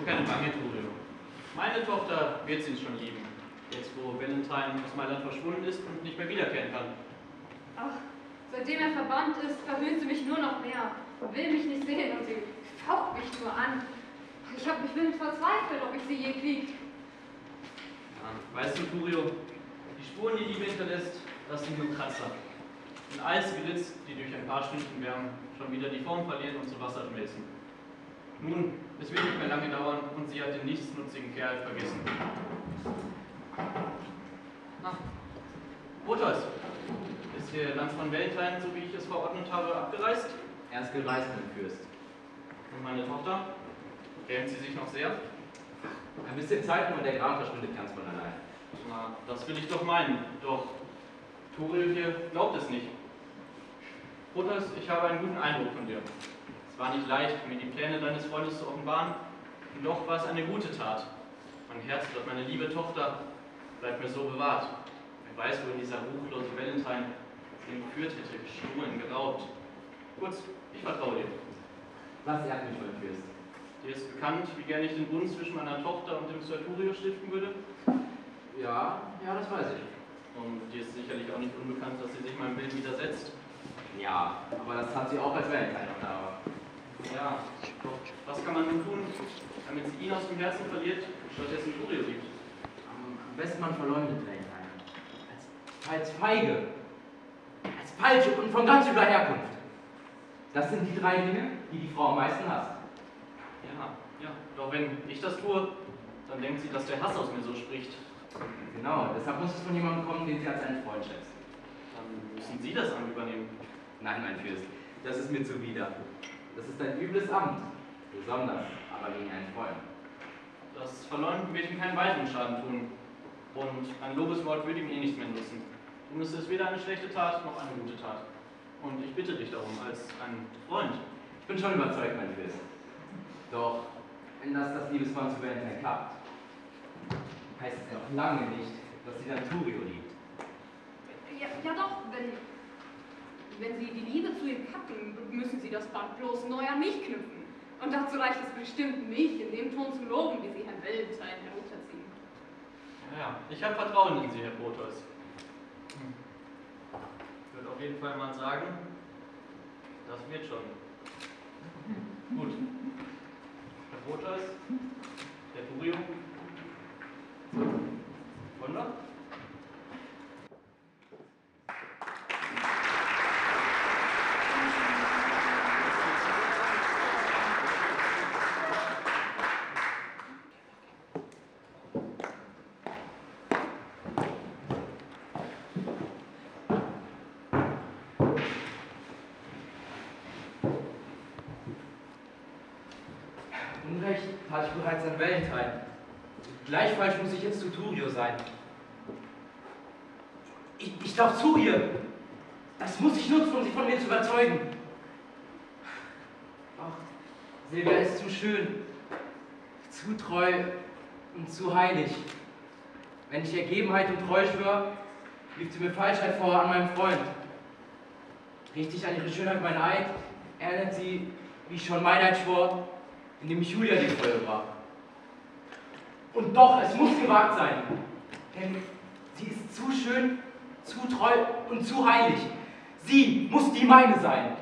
so keine Bange, Turio. Meine Tochter wird sie schon lieben. Jetzt, wo Valentine aus Mailand verschwunden ist und nicht mehr wiederkehren kann. Ach, seitdem er verbannt ist, verhöhnt sie mich nur noch mehr. Will mich nicht sehen und sie faucht mich nur an. Ich habe mich wild verzweifelt, ob ich sie je kriegt. Ja, weißt du, Turio, die Spuren, die Liebe hinterlässt, das sind nur Kratzer. Ein Eisgeritz, die durch ein paar Stunden Wärme schon wieder die Form verlieren und zu Wasser schmelzen. Nun, es wird nicht mehr lange dauern und sie hat den nichtsnutzigen Kerl vergessen. Ah, Botas, ist der Landsmann Valentine, so wie ich es verordnet habe, abgereist? Er ist gereist, mein Fürst. Und meine Tochter? Grämt sie sich noch sehr? Ein bisschen Zeit und der Gram verschwindet ganz von allein. Na, das will ich doch meinen. Doch Turil hier glaubt es nicht. Brutus, ich habe einen guten Eindruck von dir. Es war nicht leicht, mir die Pläne deines Freundes zu offenbaren, und doch war es eine gute Tat. Mein Herz und meine liebe Tochter bleibt mir so bewahrt. Wer weiß, wohin dieser ruchlose Valentine sie entführt hätte, gestohlen, geraubt. Kurz, ich vertraue dir. Was ehrt mich, mein Fürst? Dir ist bekannt, wie gerne ich den Bund zwischen meiner Tochter und dem Sir Turio stiften würde? Ja, ja, das weiß ich. Und dir ist sicherlich auch nicht unbekannt, dass sie sich meinem Bild widersetzt. Ja, aber das hat sie auch als Valentine unterhaber. Ja, doch was kann man nun tun, damit sie ihn aus dem Herzen verliert und stattdessen Turio liebt? Am besten man verleumdet Valentine. Als, als feige. Als falsch und von ganz übler Herkunft. Das sind die drei Dinge, die die Frau am meisten hasst. Ja, ja, doch wenn ich das tue, dann denkt sie, dass der Hass aus mir so spricht. Genau, deshalb muss es von jemandem kommen, den sie als einen Freund schätzt. Dann müssen Sie das Amt übernehmen. Nein, mein Fürst, das ist mir zuwider. Das ist ein übles Amt. Besonders, aber gegen einen Freund. Das Verleumden wird ihm keinen weiteren Schaden tun. Und ein Lobeswort würde ihm eh nichts mehr nutzen. Nun ist es weder eine schlechte Tat noch eine gute Tat. Und ich bitte dich darum, als ein Freund. Ich bin schon überzeugt, mein Fürst. Doch, wenn das das Liebesband zu Valentine klappt, heißt es noch lange nicht, dass sie dann Turio liebt. Ja, ja doch, wenn, wenn Sie die Liebe zu ihm packen, müssen Sie das Band bloß neu an mich knüpfen. Und dazu reicht es bestimmt nicht, in dem Ton zu loben, wie Sie Herrn Valentine herunterziehen. Ja, ja, ich habe Vertrauen in Sie, Herr Proteus. Hm. Ich würde auf jeden Fall mal sagen, das wird schon. Gut. Herr Proteus, Herr Turio. Wunder? Unrecht tat ich bereits an Valentine. Gleichfalls muss ich jetzt zu Turio sein. Ich, ich darf zu ihr. Das muss ich nutzen, um sie von mir zu überzeugen. Ach, Silvia ist zu schön, zu treu und zu heilig. Wenn ich Ergebenheit und Treu schwöre, lügt sie mir Falschheit vor an meinem Freund. Richte ich an ihre Schönheit mein Eid, erinnert sie, wie ich schon Meinheit schwor, indem ich Julia die Treue war. Und doch, es muss gewagt sein, denn sie ist zu schön, zu treu und zu heilig. Sie muss die meine sein.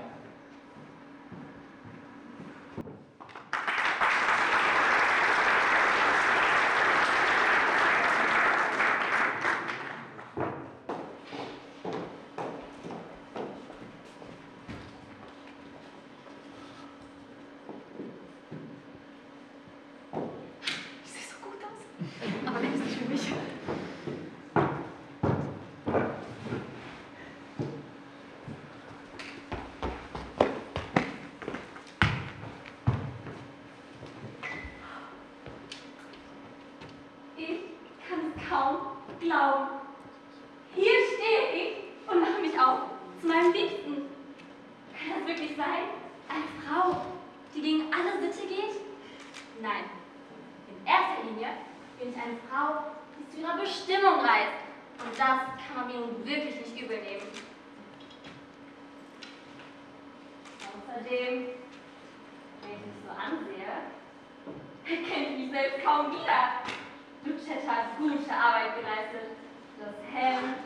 Ich sehe so gut aus. Aber der ist nicht für mich. Ich kann es kaum glauben. Hier stehe ich und mache mich auf zu meinem Liebsten. Kann das wirklich sein? Eine Frau, die gegen alle Sitte geht? Nein. In erster Linie bin ich eine Frau, die zu ihrer Bestimmung reist. Und das kann man mir nun wirklich nicht übel nehmen. Außerdem, wenn ich mich so ansehe, kenne ich kaum wieder. Ducette hat gute Arbeit geleistet. Das Hemd,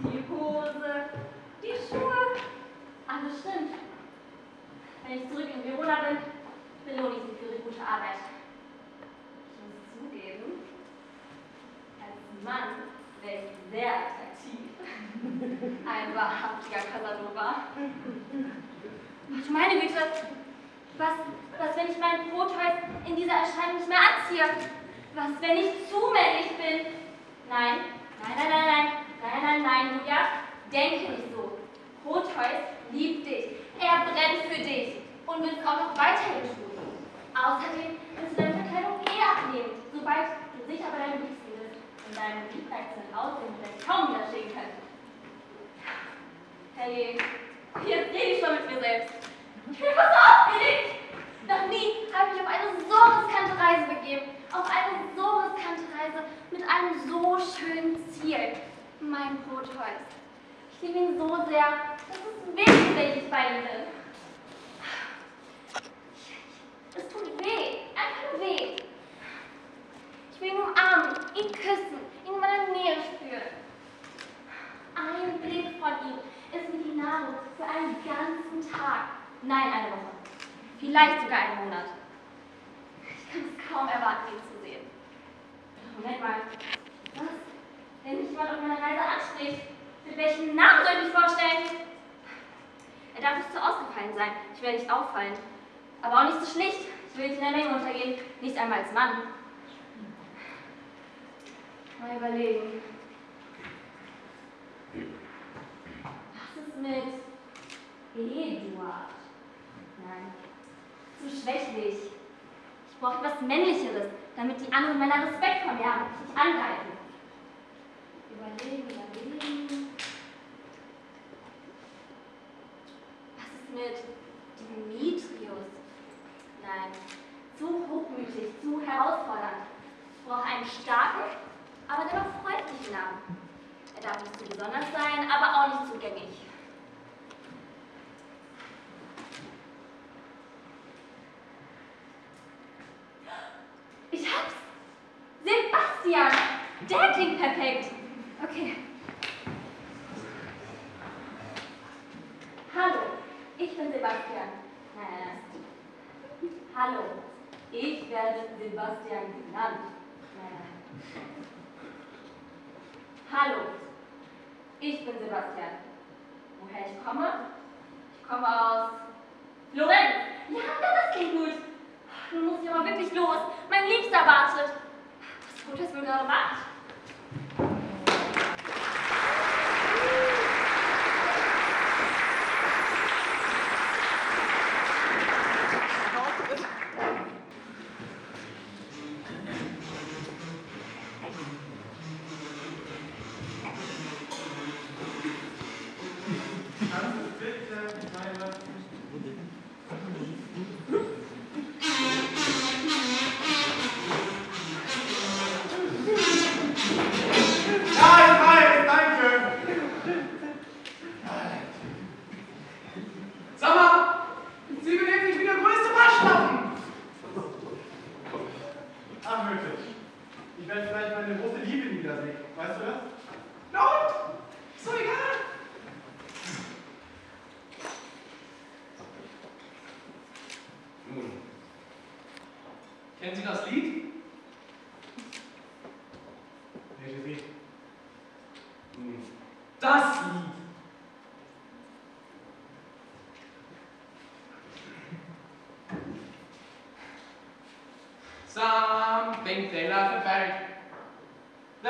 die Hose, die Schuhe, alles stimmt. Wenn ich zurück in Verona bin, belohne ich sie für ihre gute Arbeit. Ich muss zugeben, als Mann wäre ich sehr attraktiv. Ein wahrhaftiger Casanova. Ach, meine Güte, was, was, wenn ich mein Proteus in dieser Erscheinung nicht mehr anziehe? Was, wenn ich zu männlich bin? Nein, nein, nein, nein, nein, nein, nein, nein, Julia, denke nicht so. Proteus liebt dich, er brennt für dich und wird es auch noch weiterhin tun. Außerdem willst du deine Verkleidung eh abnehmen, sobald du sicher bei deinem Liebsten bist und deinem liebreizenden Aussehen vielleicht kaum widerstehen können. Hey, jetzt rede ich schon mit mir selbst. Ich bin fast aufgeregt. Noch nie habe ich auf eine so riskante Reise begeben. Auf eine so riskante Reise mit einem so schönen Ziel. Mein Proteus. Ich liebe ihn so sehr. Es ist wichtig, wenn ich bei ihm bin. Es tut weh. Einfach weh. Ich will ihn umarmen, ihn küssen, ihn in meiner Nähe spüren. Ein Blick von ihm ist wie die Nahrung für einen ganzen Tag. Nein, eine Woche. Vielleicht sogar einen Monat. Ich kann es kaum erwarten, ihn zu sehen. Moment mal. Was? Wenn mich jemand auf meiner Reise anspricht, mit welchem Namen soll ich mich vorstellen? Er darf nicht zu ausgefallen sein. Ich werde nicht auffallen. Aber auch nicht zu schlicht. Ich will nicht in der Menge untergehen. Nicht einmal als Mann. Mal überlegen. Was ist mit Eduard? Nein, zu schwächlich. Ich brauche etwas Männlicheres, damit die anderen Männer Respekt vor mir haben und mich angreifen. Überlegen, überlegen. Was ist mit Dimitrios? Nein, zu hochmütig, zu herausfordernd. Ich brauche einen starken, aber dennoch freundlichen Namen. Er darf nicht zu besonders sein, aber auch nicht zugänglich.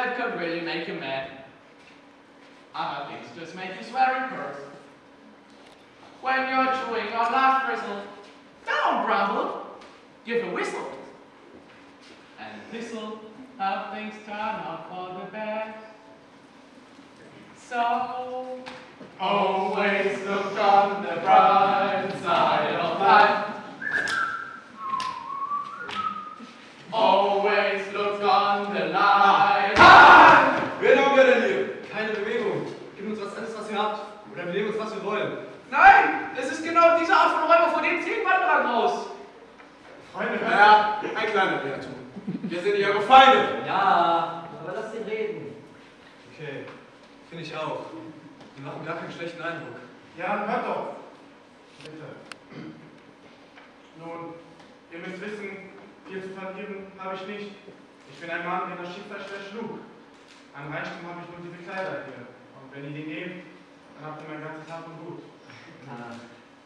That could really make you mad. Other things just make you swear and curse. When you're chewing on last bristle, don't grumble, give a whistle. And this'll help things turn out for the best. So, always look on the bright side of life. Always look on the light. Ah! Wen haben wir denn hier? Keine Bewegung. Gib uns was alles, was ihr habt. Oder wir nehmen uns, was wir wollen. Nein, es ist genau diese Art von Räuber, vor dem zehn Wanderer raus. Freunde, Naja, ein kleiner Irrtum. Wir sind ihre Feinde. Ja, aber lass ihn reden. Okay, finde ich auch. Die machen gar keinen schlechten Eindruck. Ja, hört doch. Bitte. Nun, ihr müsst wissen, viel zu verlieren habe ich nicht. Ich bin ein Mann, den das Schicksal schwer schlug. An Reichtum habe ich nur diese Kleider hier. Und wenn ihr die nehmt, dann habt ihr mein ganzes Hab und Gut. Na,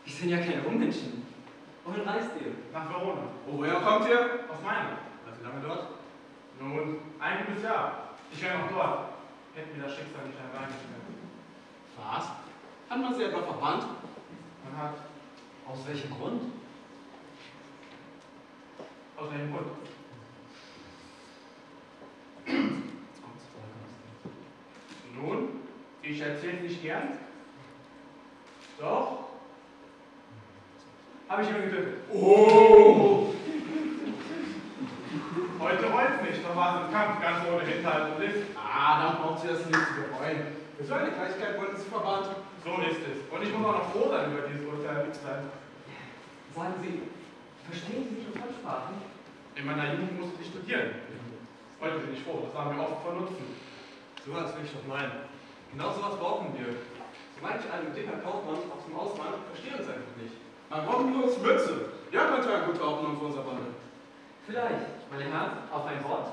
wir sind ja keine Unmenschen. Wohin reist ihr? Nach Verona. Oh, woher kommt ihr? Aus meiner. Seid ihr lange dort? Nun, ein gutes Jahr. Ich wäre noch dort. Hätte mir das Schicksal nicht hereingeschnitten. Was? Hat man sie etwa verbannt? Man hat Aus welchem Grund? Aus einem Grund. Nun, ich erzähle nicht gern. Doch. Habe ich jemanden getötet. Oh! Heute rollt nicht, da war es im Kampf, ganz ohne Hinterhalt und List. Ah, dann braucht sie das nicht zu bereuen. Für so eine Kleinigkeit wurden sie verbannt. So ist es. Und ich muss auch noch froh sein über dieses Urteil. Sein. Sagen Sie, verstehen Sie Fremdsprachen? In meiner Jugend musste ich studieren. Heute bin ich froh, das haben wir oft von Nutzen. So was will ich doch meinen. Genau so was brauchen wir. So manch ein dicker Kaufmann aus dem Ausland verstehen uns einfach nicht. Man braucht nur uns Mütze. Ja, könnte ein guter Hauptmann für unser Bande. Vielleicht, meine Herren, auf ein Wort.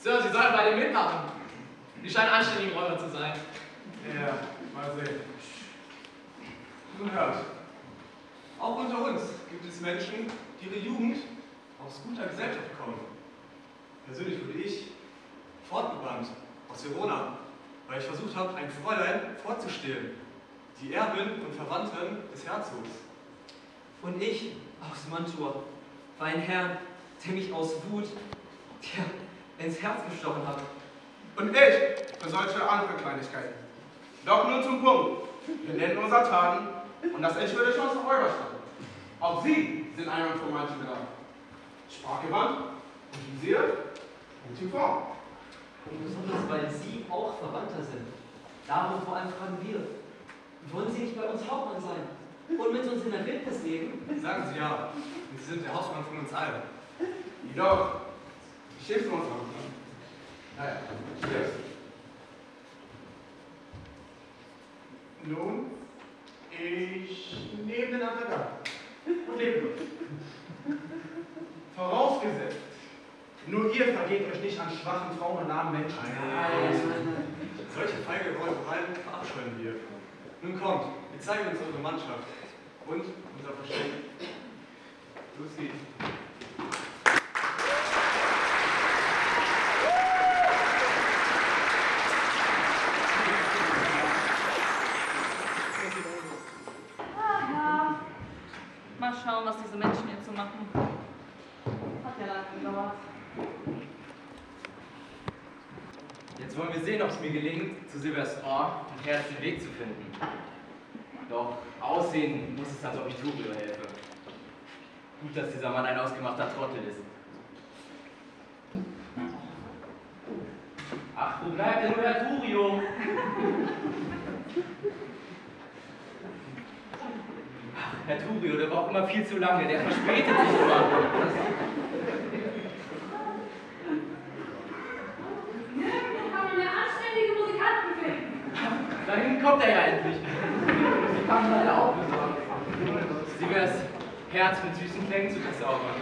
Sir, Sie sollen bei dem mitmachen. Die scheinen anständige Räuber zu sein. Ja, mal sehen. Nun hört. Auch unter uns gibt es Menschen, die ihre Jugend aus guter Gesellschaft bekommen. Persönlich wurde ich fortgebannt aus Verona, weil ich versucht habe, ein Fräulein vorzustehlen. Die Erbin und Verwandtin des Herzogs. Und ich aus Mantua war ein Herr, der mich aus Wut tja, ins Herz gestochen hat. Und ich für solche andere Kleinigkeiten. Doch nun zum Punkt. Wir nennen unser Taten und das Ich würde schon zur Räuberstadt. Auch Sie sind einmal von manchen Graben. Sprachgewandt, mobilisiert und Typhon. Und besonders, weil Sie auch Verwandter sind. Darum vor allem fragen wir, wollen Sie nicht bei uns Hauptmann sein und mit uns in der Wildnis leben? Sagen Sie ja, Sie sind der Hauptmann von uns allen. Jedoch, stehst du uns an? Naja, cheers. Nun, ich nehme den Antrag an. Und lebe los. Vorausgesetzt, nur ihr vergeht euch nicht an schwachen Frauen und armen Menschen. Solche feige Räubereien verabscheuen wir. Nun kommt, wir zeigen uns unsere Mannschaft und unser Versteck. Los geht's. Ah ja. Mal schauen, was diese Menschen jetzt so machen. Hat ja lange gedauert. Jetzt wollen wir sehen, ob es mir gelingt, zu Silvers Ohr und Herz den Weg zu finden. Doch aussehen muss es, als ob ich Turio helfe. Gut, dass dieser Mann ein ausgemachter Trottel ist. Ach, wo bleibt denn nur der Turio? Ach, Herr Turio, der braucht immer viel zu lange, der verspätet sich immer. Nirgendwo kann man mehr anständige Musikanten finden. Dahin kommt er ja endlich. Sie kann leider auch besorgen. Sie wär's Herz mit süßen Klängen zu verzaubern.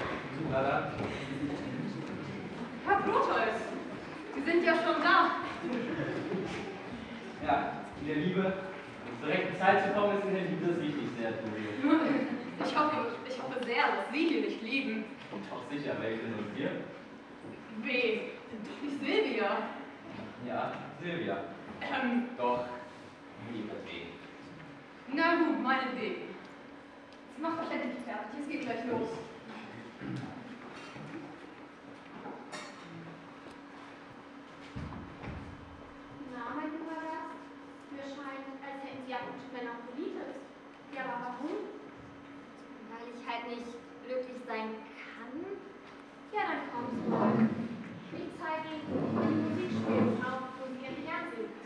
Dann. Herr Proteus, Sie sind ja schon da. Ja, in der Liebe, zur rechten Zeit zu kommen, ist in der Liebe das Wichtigste, Herr. Ich hoffe, ich hoffe sehr, dass Sie hier nicht lieben. Doch sicher, welche sind wir? Wen? Doch nicht Silvia. Ja, Silvia. Ähm, Doch, Ihretwegen. Na gut, meinetwegen. Jetzt macht euch endlich fertig, es geht gleich los. Na, mein lieber Gast, mir scheint, als hätten Sie ja gute Männer Politis. Ja, aber warum? Weil ich halt nicht glücklich sein kann. Ja, dann kommst du mal. Ich zeige Ihnen, wie Musik spielt, auch wo und Ihren Fernsehen.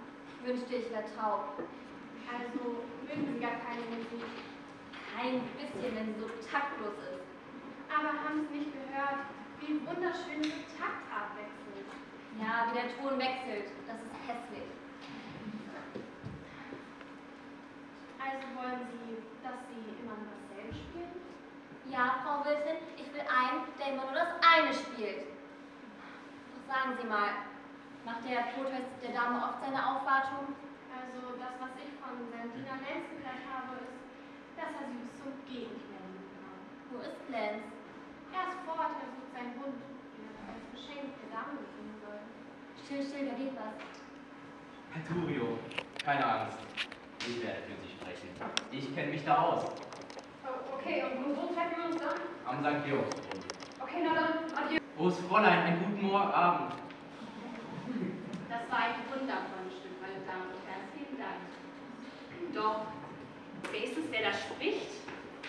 Wünschte, ich wäre taub. Also mögen Sie gar keine Musik. Kein bisschen, wenn sie so taktlos ist. Aber haben Sie nicht gehört, wie wunderschön die Taktart wechselt? Ja, wie der Ton wechselt. Das ist hässlich. Also wollen Sie, dass Sie immer nur dasselbe spielen? Ja, Frau Wirtin, ich will einen, der immer nur das eine spielt. Sagen Sie mal, macht der Proteus der Dame oft seine Aufwartung? Also das, was ich von seinem Diener Lenz gehört habe, ist, dass er sie bis zum Gegenklären bekam. Wo ist Glenz? Er ist fort, er sucht seinen Hund, den er als Geschenk der Dame bringen soll. Still, still, da geht was. Herr Turio, keine Angst. Ich werde für Sie sprechen. Ich kenne mich da aus. Oh, okay, und wo treffen wir uns dann? Am St. Georgsbrunnen. Okay, na dann, adieu. Groß Fräulein, einen guten Morgen Abend. Das war ein wundervolles Stück, meine Damen und Herren. Vielen Dank. Doch, wer ist es, der da spricht?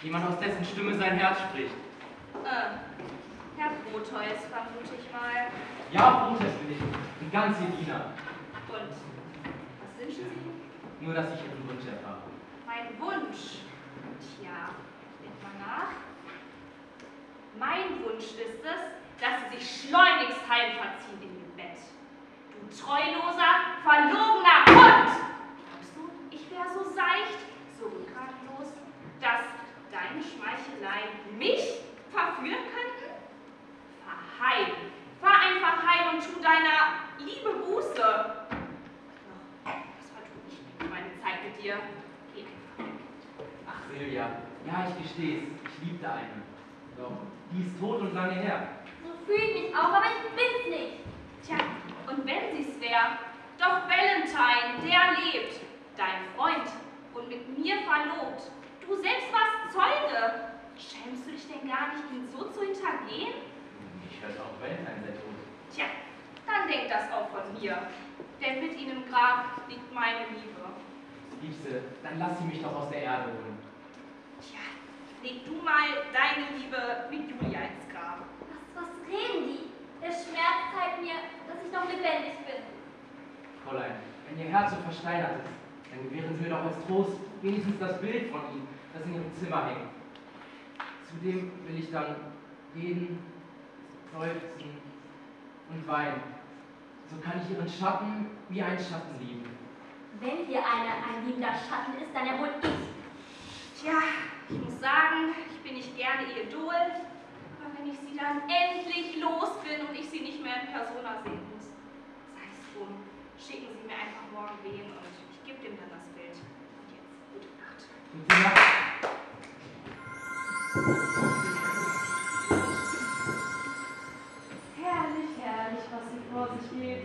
Jemand, aus dessen Stimme sein Herz spricht. Äh, Herr Proteus, vermute ich mal. Ja, Brutus bin ich. Ein ganz Ihr Diener. Und was wünschen Sie? Nur, dass ich Ihren Wunsch erfahre. Mein Wunsch. Tja, denk mal nach. Mein Wunsch ist es, dass Sie sich schleunigst heimverziehen in Ihr Bett. Du treuloser, verlogener Hund! Glaubst du, ich wäre so seicht, so rückgratlos, dass deine Schmeicheleien mich verführen könnten? Fahr heim. Fahr einfach heim und tu deiner Liebe Buße. Das vertue ich nicht meine Zeit mit dir. Geh einfach weg. Ach, Silvia, ja, ich gestehe es. Ich liebte eine. Doch, die ist tot und lange her. So fühle ich mich auch, aber ich bin's nicht. Tja, und wenn sie's wär, doch Valentine, der lebt, dein Freund und mit mir verlobt. Du selbst warst Zeuge. Schämst du dich denn gar nicht, ihn so zu hintergehen? Ich hörte auch Valentine sei tot. Tja, dann denk das auch von mir. Denn mit ihm im Grab liegt meine Liebe. Liebste, dann lass sie mich doch aus der Erde holen. Tja, leg du mal deine Liebe mit Julia ins Grab. Was, was reden die? Der Schmerz zeigt mir, dass ich noch lebendig bin. Fräulein, wenn Ihr Herz so versteinert ist, dann gewähren Sie mir doch als Trost wenigstens das Bild von ihm, das in Ihrem Zimmer hängt. Zudem will ich dann reden, seufzen und weinen. So kann ich Ihren Schatten wie einen Schatten lieben. Wenn hier einer ein liebender Schatten ist, dann ja wohl ich. Tja, ich muss sagen, ich bin nicht gerne ihr Idol, aber wenn ich sie dann endlich los bin und ich sie nicht mehr in Persona sehen muss, sei es drum, schicken Sie mir einfach morgen wen und ich gebe dem dann das Bild. Und jetzt, gute Nacht. Gute Nacht. Herrlich, herrlich, was hier vor sich geht.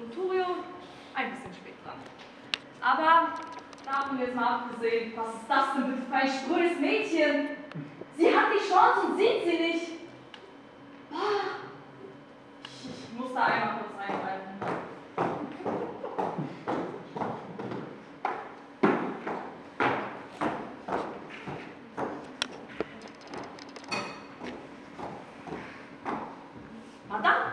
Und Turio, ein bisschen spät dran. Aber davon jetzt mal abgesehen, was ist das denn für ein sprödes Mädchen? Sie hat die Chance und sieht sie nicht. Boah. Ich, ich muss da einmal kurz eingreifen. Madame?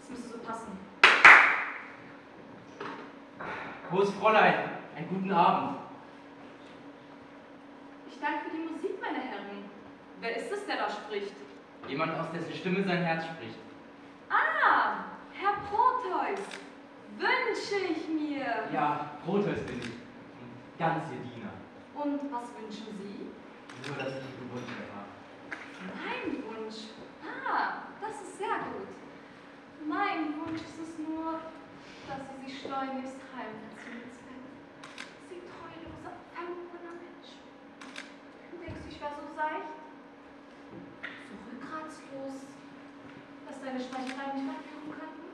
Das müsste so passen. Groß Fräulein, einen guten Abend. Ich danke für die Musik, meine Herren. Wer ist es, der da spricht? Jemand, aus dessen Stimme sein Herz spricht. Ah, Herr Proteus. Wünsche ich mir. Ja, Proteus bin ich. Und ganz Ihr Diener. Und was wünschen Sie? Nur, dass ich Ihren Wunsch erfahre. Mein Wunsch. Ah, das ist sehr gut. Mein Wunsch ist es nur, schleunigst heimverziehen ins Bett. Sie treuloser, verlorener Mensch. Denkst du, ich war so seicht? So rückgratslos, dass deine Schmeicheleien nicht verführen könnten?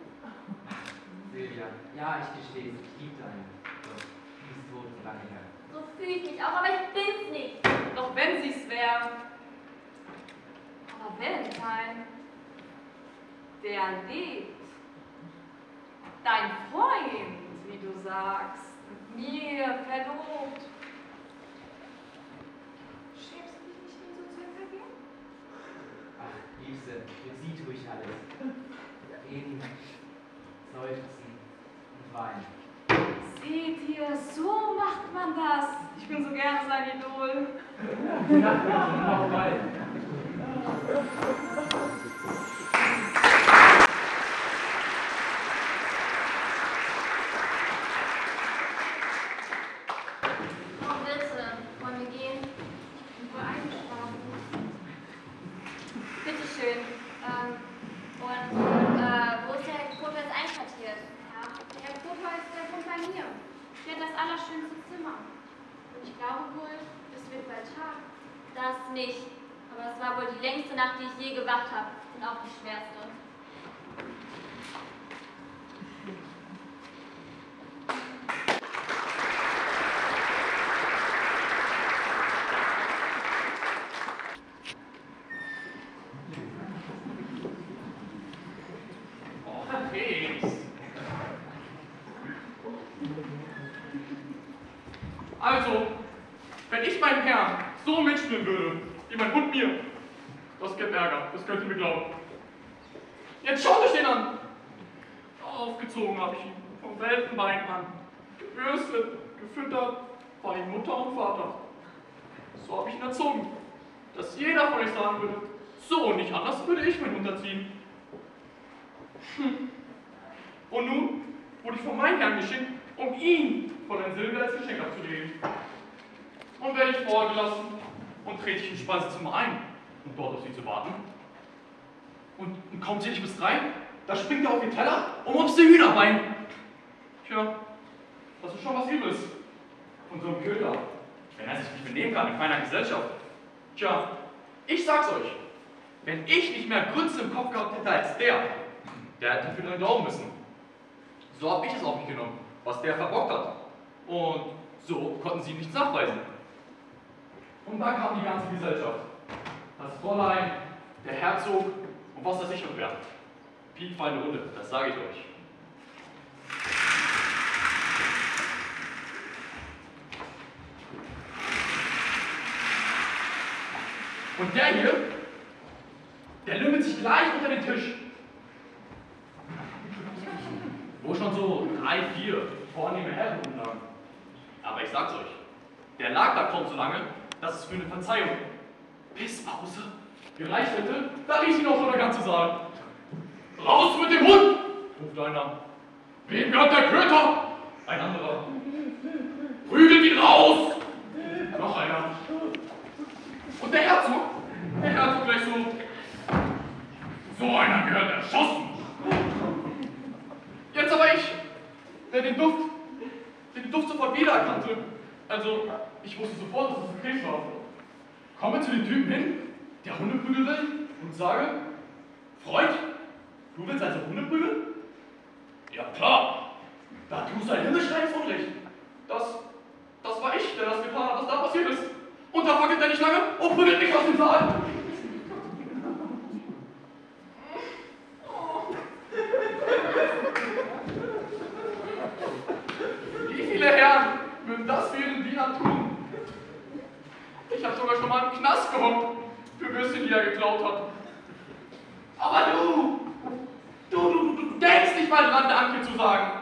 Silvia, ja, ich gestehe es. Ich liebte eine. Doch, die ist tot und lange her. So fühle ich mich auch, aber ich bin's nicht. Doch wenn sie's wäre. Aber Valentine, der lebt dein Freund, wie du sagst, mit mir verlobt. Schämst du dich nicht, ihn so zu interviewen? Ach, Liebste, für sie tue ich alles. Reden, seufzen und weinen. Seht ihr, so macht man das. Ich bin so gern sein Idol. Ja, ja, ja, Aufgezogen habe ich ihn, vom Welpenbein an. Gebürstet, gefüttert, war ihm Mutter und Vater. So habe ich ihn erzogen, dass jeder von euch sagen würde, so und nicht anders würde ich meinen Hund erziehen. Hm. Und nun wurde ich von meinem Herrn geschickt, um ihn von ein Silber als Geschenk abzulegen. Und werde ich vorgelassen und trete ich ins Speisezimmer ein, um dort auf sie zu warten. Und, und kaum zähle ich bis drei, da springt er auf den Teller und mopst die Hühnerbein. Tja, das ist schon was Übles. Von so einem Köder, wenn er sich nicht benehmen kann in feiner Gesellschaft. Tja, ich sag's euch, wenn ich nicht mehr Grütze im Kopf gehabt hätte als der, der hätte dafür nur glauben müssen. So habe ich es auf mich genommen, was der verbockt hat. Und so konnten sie nichts nachweisen. Und da kam die ganze Gesellschaft. Das Fräulein, der Herzog und was weiß ich noch wer. Piekfeine Runde, das sage ich euch. Und der hier, der lümmelt sich gleich unter den Tisch. Wo schon so drei, vier vornehme Herren lagen. Aber ich sag's euch, der lag da kaum so lange, dass es für eine Verzeihung bis Pause gereicht hätte, da rief ihn auch schon der ganze Saal. Raus mit dem Hund! ruft einer. Wem gehört der Köter? Ein anderer. Prügelt ihn raus! Noch einer. Und der Herzog, der Herzog gleich so. So einer gehört erschossen. Jetzt aber ich, der den Duft, der den Duft sofort wiedererkannte. Also, ich wusste sofort, dass es ein Krebs war. Komme zu dem Typen hin, der Hunde prügeln will, und sage, Freund, du willst also Hunde prügeln? Ja klar, da tust du ein himmelschreiendes Unrecht. Das, das war ich, der das getan hat, was da passiert ist. Und da fackelt er nicht lange und prügelt mich aus dem Saal. Wie viele Herren würden das für ihren Diener tun? Ich habe sogar schon mal im Knast gehockt für Würstchen, die er geklaut hat. Aber du, du, du, du denkst nicht mal dran, Danke zu sagen.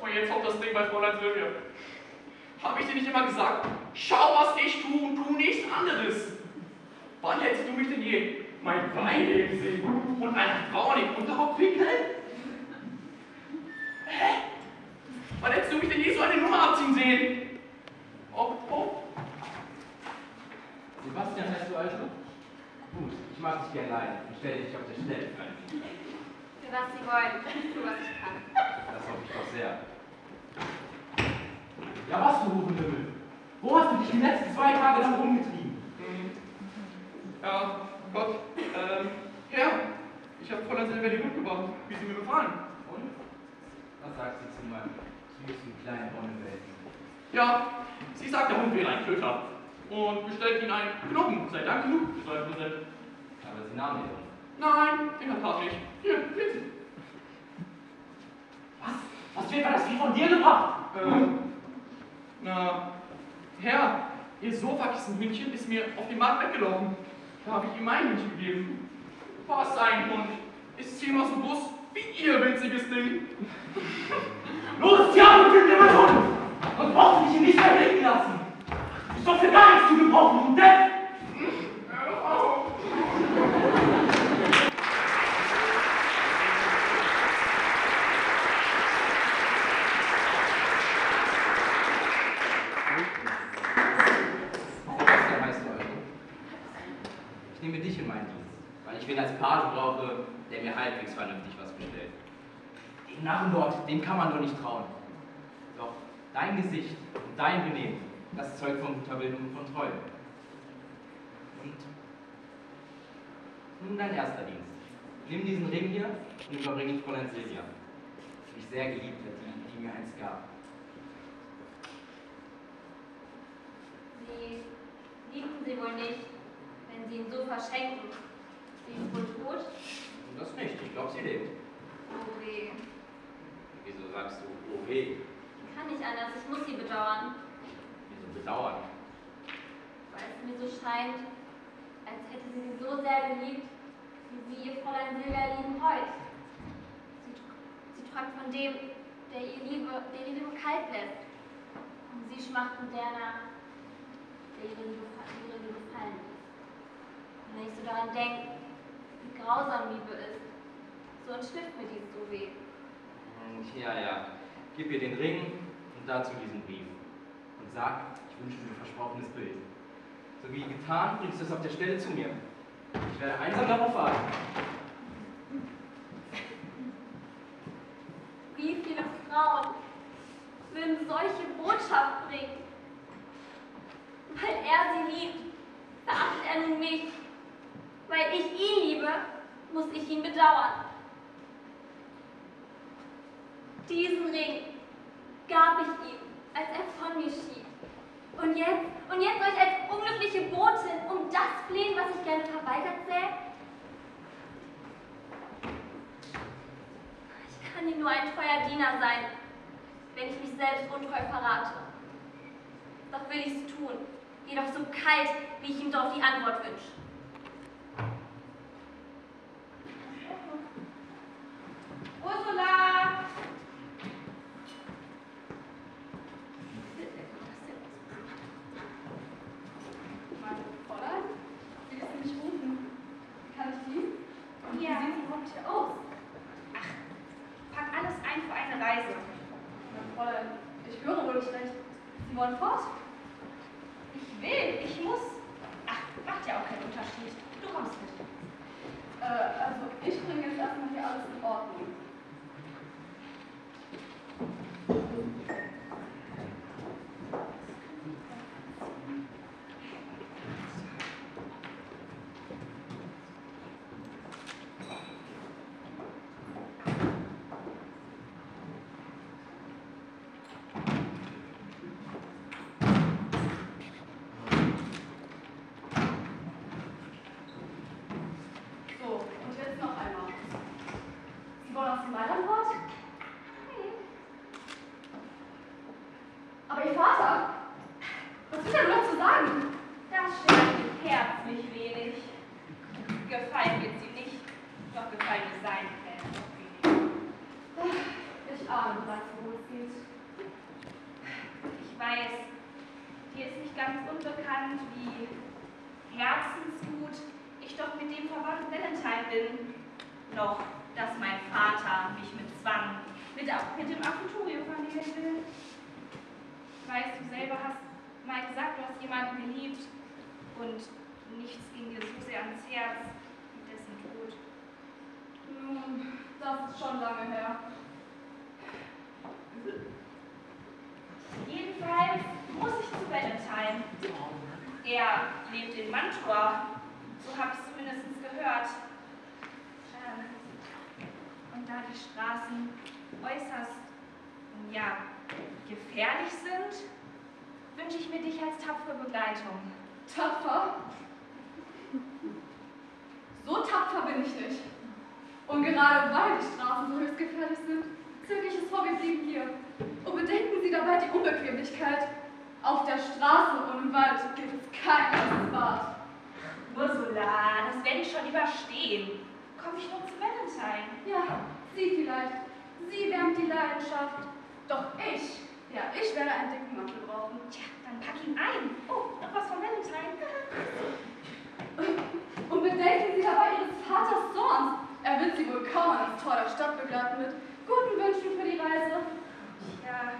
Und jetzt kommt das Ding bei Fräulein Silvia. Habe ich dir nicht immer gesagt, schau, was ich tue und tu nichts anderes. Wann hättest du mich denn je mein Bein heben sehen und einer Frau nicht Unterrock pinkeln? Hä? Wann hättest du mich denn je so eine Nummer abziehen sehen? Oh, oh. Sebastian heißt du also? Gut, ich mag dich gern leiden und stelle dich auf der Stelle für einen Diener. Für was Sie wollen. Für was ich kann. Das hoffe ich doch sehr. Ja, was, du Hufenlümmel? Wo hast du dich die letzten zwei Tage lang rumgetrieben? Hm. Ja, Gott, ähm, Herr, ich habe Fräulein Silvia die Hund gebracht, wie sie mir befahlen. Und? Was sagt sie zu meinem süßen kleinen Onnewelten? Ja, sie sagt, der Hund wäre ein Köter und bestellt ihnen einen Knochen. Sei Dank genug, schreibt Rosette. Aber sie nahm ihn. Nein, in der Tat nicht. Hier, Sie. Was? Was wird mir das wie von dir gebracht? Ähm, na, Herr, Ihr Sofakissen-Hündchen ist mir auf dem Markt weggelaufen. Da habe ich ihm mein Hündchen gegeben. Was ein Hund. Ist zehnmal so groß wie ihr winziges Ding. Los, mir meinen Hund! Und brauchst mich hier nicht mehr blicken lassen! Doch für gar nichts zu heißt du also? Ich nehme dich in meinen Dienst, weil ich wen als Page brauche, der mir halbwegs vernünftig was bestellt. Den Narren dort, dem kann man doch nicht trauen. Doch dein Gesicht und dein Benehmen, das zeugt von guter Bildung und von Treue. Und nun dein erster Dienst. Nimm diesen Ring hier und überbring ihn Fräulein Silvia, die mich sehr geliebt hat, die, die mir eins gab. Sie liebten sie wohl nicht, wenn sie ihn so verschenken. Sie ist wohl tot? Das nicht, ich glaube, sie lebt. Oh weh. Wieso sagst du, oh weh? Kann nicht anders, ich muss sie bedauern. Bedauern? Weil es mir so scheint, als hätte sie sie so sehr geliebt, wie sie ihr Fräulein Silvia lieben heut. Sie, sie träumt von dem, der ihr Liebe, der ihre Liebe kalt lässt. Und sie schmachtet danach, der ihre Liebe, fa- ihre Liebe fallen lässt. Und wenn ich so daran denke, wie grausam Liebe ist, so entschlifft mir dies so weh. Und ja, ja, gib ihr den Ring und dazu diesen Brief. Sag, ich wünsche mir versprochenes Bild. So wie getan, bringst du es auf der Stelle zu mir. Ich werde einsam darauf warten. Wie viele Frauen würden solche Botschaft bringen? Weil er sie liebt, verachtet er nun mich. Weil ich ihn liebe, muss ich ihn bedauern. Diesen Ring gab ich ihm, als er von mir schied. Und jetzt, und jetzt soll ich als unglückliche Botin um das flehen, was ich gerne verweigert sähe? Ich kann ihm nur ein treuer Diener sein, wenn ich mich selbst untreu verrate. Doch will ich es tun, jedoch so kalt, wie ich ihm doch die Antwort wünsche. Jemanden geliebt und nichts ging dir so sehr ans Herz wie dessen Tod. Nun, das ist schon lange her. Jedenfalls muss ich zu Valentine. Er lebt in Mantua, so habe ich zumindest gehört. Ähm, und da die Straßen äußerst, ja, gefährlich sind, wünsche ich mir dich als tapfere Begleitung. Tapfer? So tapfer bin ich nicht. Und gerade weil die Straßen so höchst gefährlich sind, zöge ich es vor, wir blieben hier. Und bedenken Sie dabei die Unbequemlichkeit. Auf der Straße und im Wald gibt es kein Bad. Ursula, das werde ich schon überstehen. komme ich nur zu Valentine. Ja, sie vielleicht. Sie wärmt die Leidenschaft. Doch ich, ja, ich werde einen dicken Mantel brauchen. Tja, dann pack ihn ein. Oh, noch was von Valentine. Und bedenken Sie dabei Ihres Vaters Zorns. Er wird Sie wohl kaum an das Tor der Stadt begleiten mit guten Wünschen für die Reise. Tja,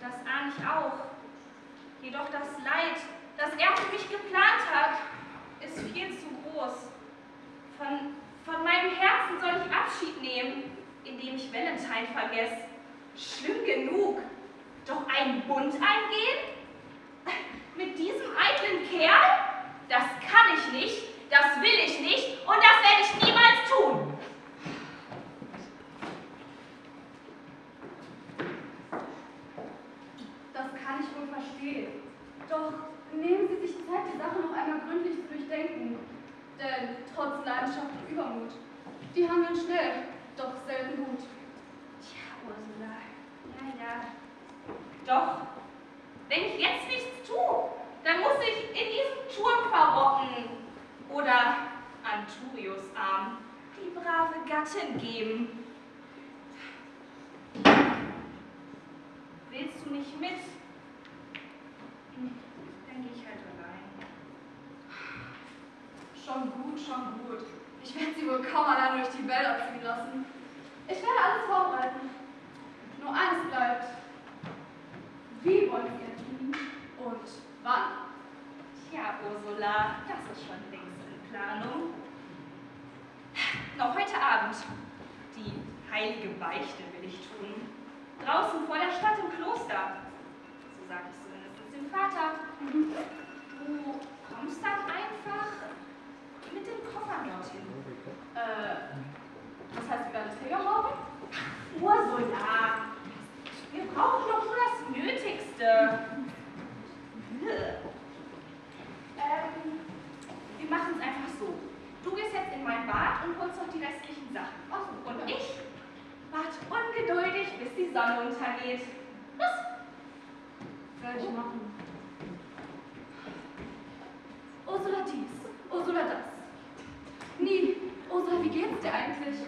das ahne ich auch. Jedoch das Leid, das er für mich geplant hat, ist viel zu groß. Von, von meinem Herzen soll ich Abschied nehmen, indem ich Valentine vergesse. Schlimm genug. Doch einen Bund eingehen? Mit diesem eitlen Kerl? Das kann ich nicht, das will ich nicht und das werde ich niemals tun. Das kann ich wohl verstehen. Doch nehmen Sie sich Zeit, die Sache noch einmal gründlich zu durchdenken. Denn trotz Leidenschaft und Übermut, die handeln schnell, doch selten gut. Tja, Ursula, ja, ja. Doch, wenn ich jetzt nichts tue, dann muss ich in diesem Turm verrotten oder Anturius Arm die brave Gattin geben. Willst du nicht mit? Dann gehe ich halt allein. Schon gut, schon gut. Ich werde Sie wohl kaum allein durch die Wälder ziehen lassen. Ich werde alles vorbereiten. Nur eines bleibt. Wie wollen Sie entfliehen und wann? Tja, Ursula, das ist schon längst in Planung. Noch heute Abend. Die heilige Beichte will ich tun. Draußen vor der Stadt im Kloster. So sage ich zumindest dem Vater. Du kommst dann einfach mit dem Koffer dorthin. Äh, das heißt, wir werden Trägerhaube? Ursula, wir brauchen doch nur das Nötigste. Ähm, wir machen es einfach so. Du gehst jetzt in mein Bad und holst noch die restlichen Sachen. Und ich warte ungeduldig, bis die Sonne untergeht. Los! Werde ich machen. Ursula dies, Ursula das. Nie, Ursula, wie geht's dir eigentlich?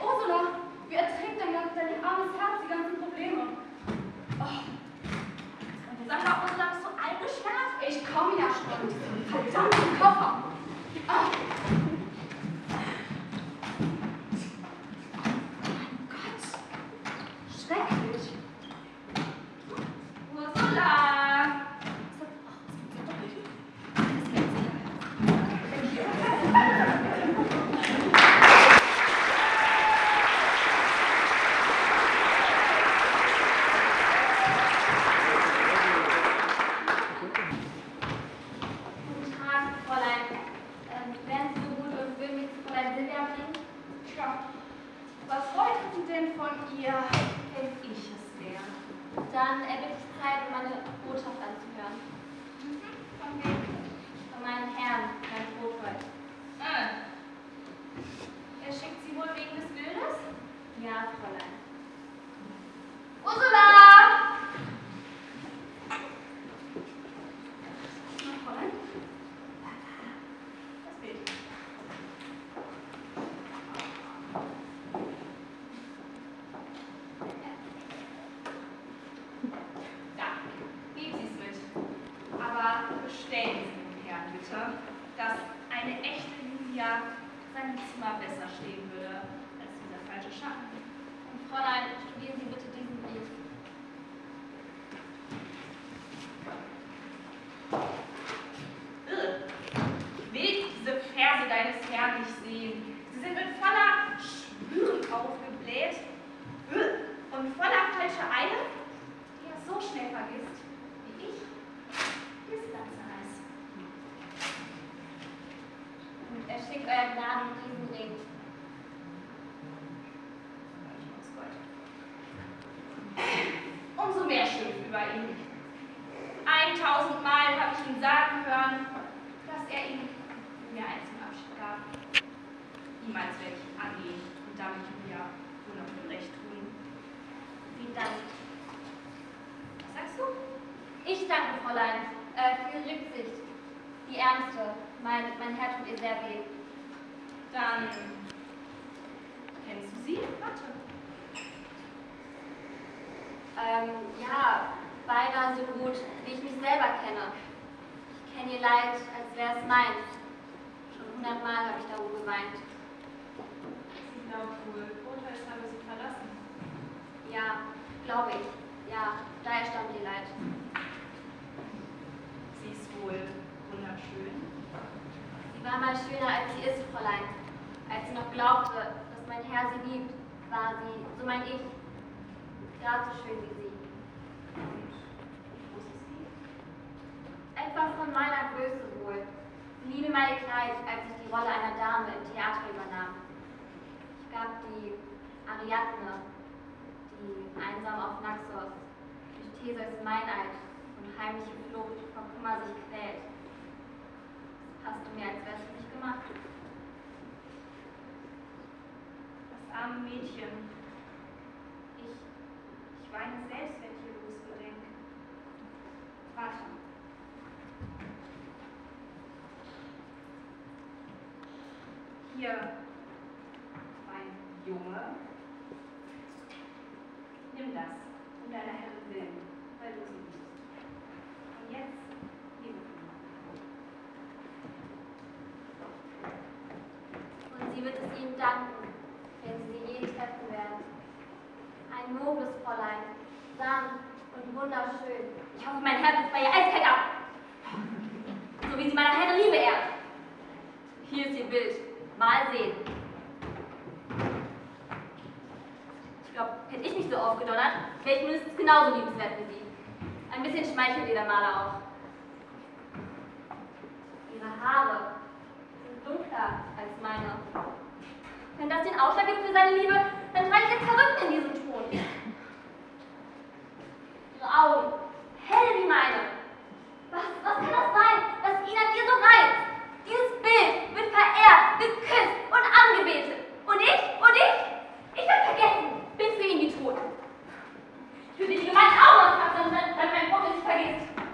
Ursula, wie erträgt dein, dein armes Herz die ganzen Probleme? Oh, Sag mal, Ursula, bist du eingeschnappt? ich komme ja schon verdammten Koffer. Ah. Einsam auf Naxos, durch Theseus Meineid und heimliche Flucht vor Kummer sich quält. Es passte mir, als wär's mich gemacht. Das arme Mädchen. Ich, ich weine selbst, wenn ich ihr Los bedenke. Warte. Hier mein Junge. Nimm das, um deiner Herrin willen, weil du sie liebst. Und jetzt, liebe Kinder. Und sie wird es ihm danken, wenn sie sie je treffen werden. Ein nobles Fräulein, sanft und wunderschön. Ich hoffe, mein Herz ist bei ihr eiskalt ab. So wie sie meiner Herren Liebe ehrt. Hier ist ihr Bild. Mal sehen. Ich glaube, hätte ich mich so aufgedonnert, wäre ich mindestens genauso liebenswert wie sie. Ein bisschen schmeichelt ihr der Maler auch. Ihre Haare sind dunkler als meine. Wenn das den Ausschlag gibt für seine Liebe, dann trage ich jetzt verrückt in diesem Ton. Ihre Augen, hell wie meine. Was, was kann das sein, was ihn an ihr so reizt? Dieses Bild wird verehrt, geküsst und angebetet. Und ich, und ich, ich bin vergessen, bin für ihn wie tot. Ich würde die gemeinen Augen auspacken, damit mein Bruder sich vergisst.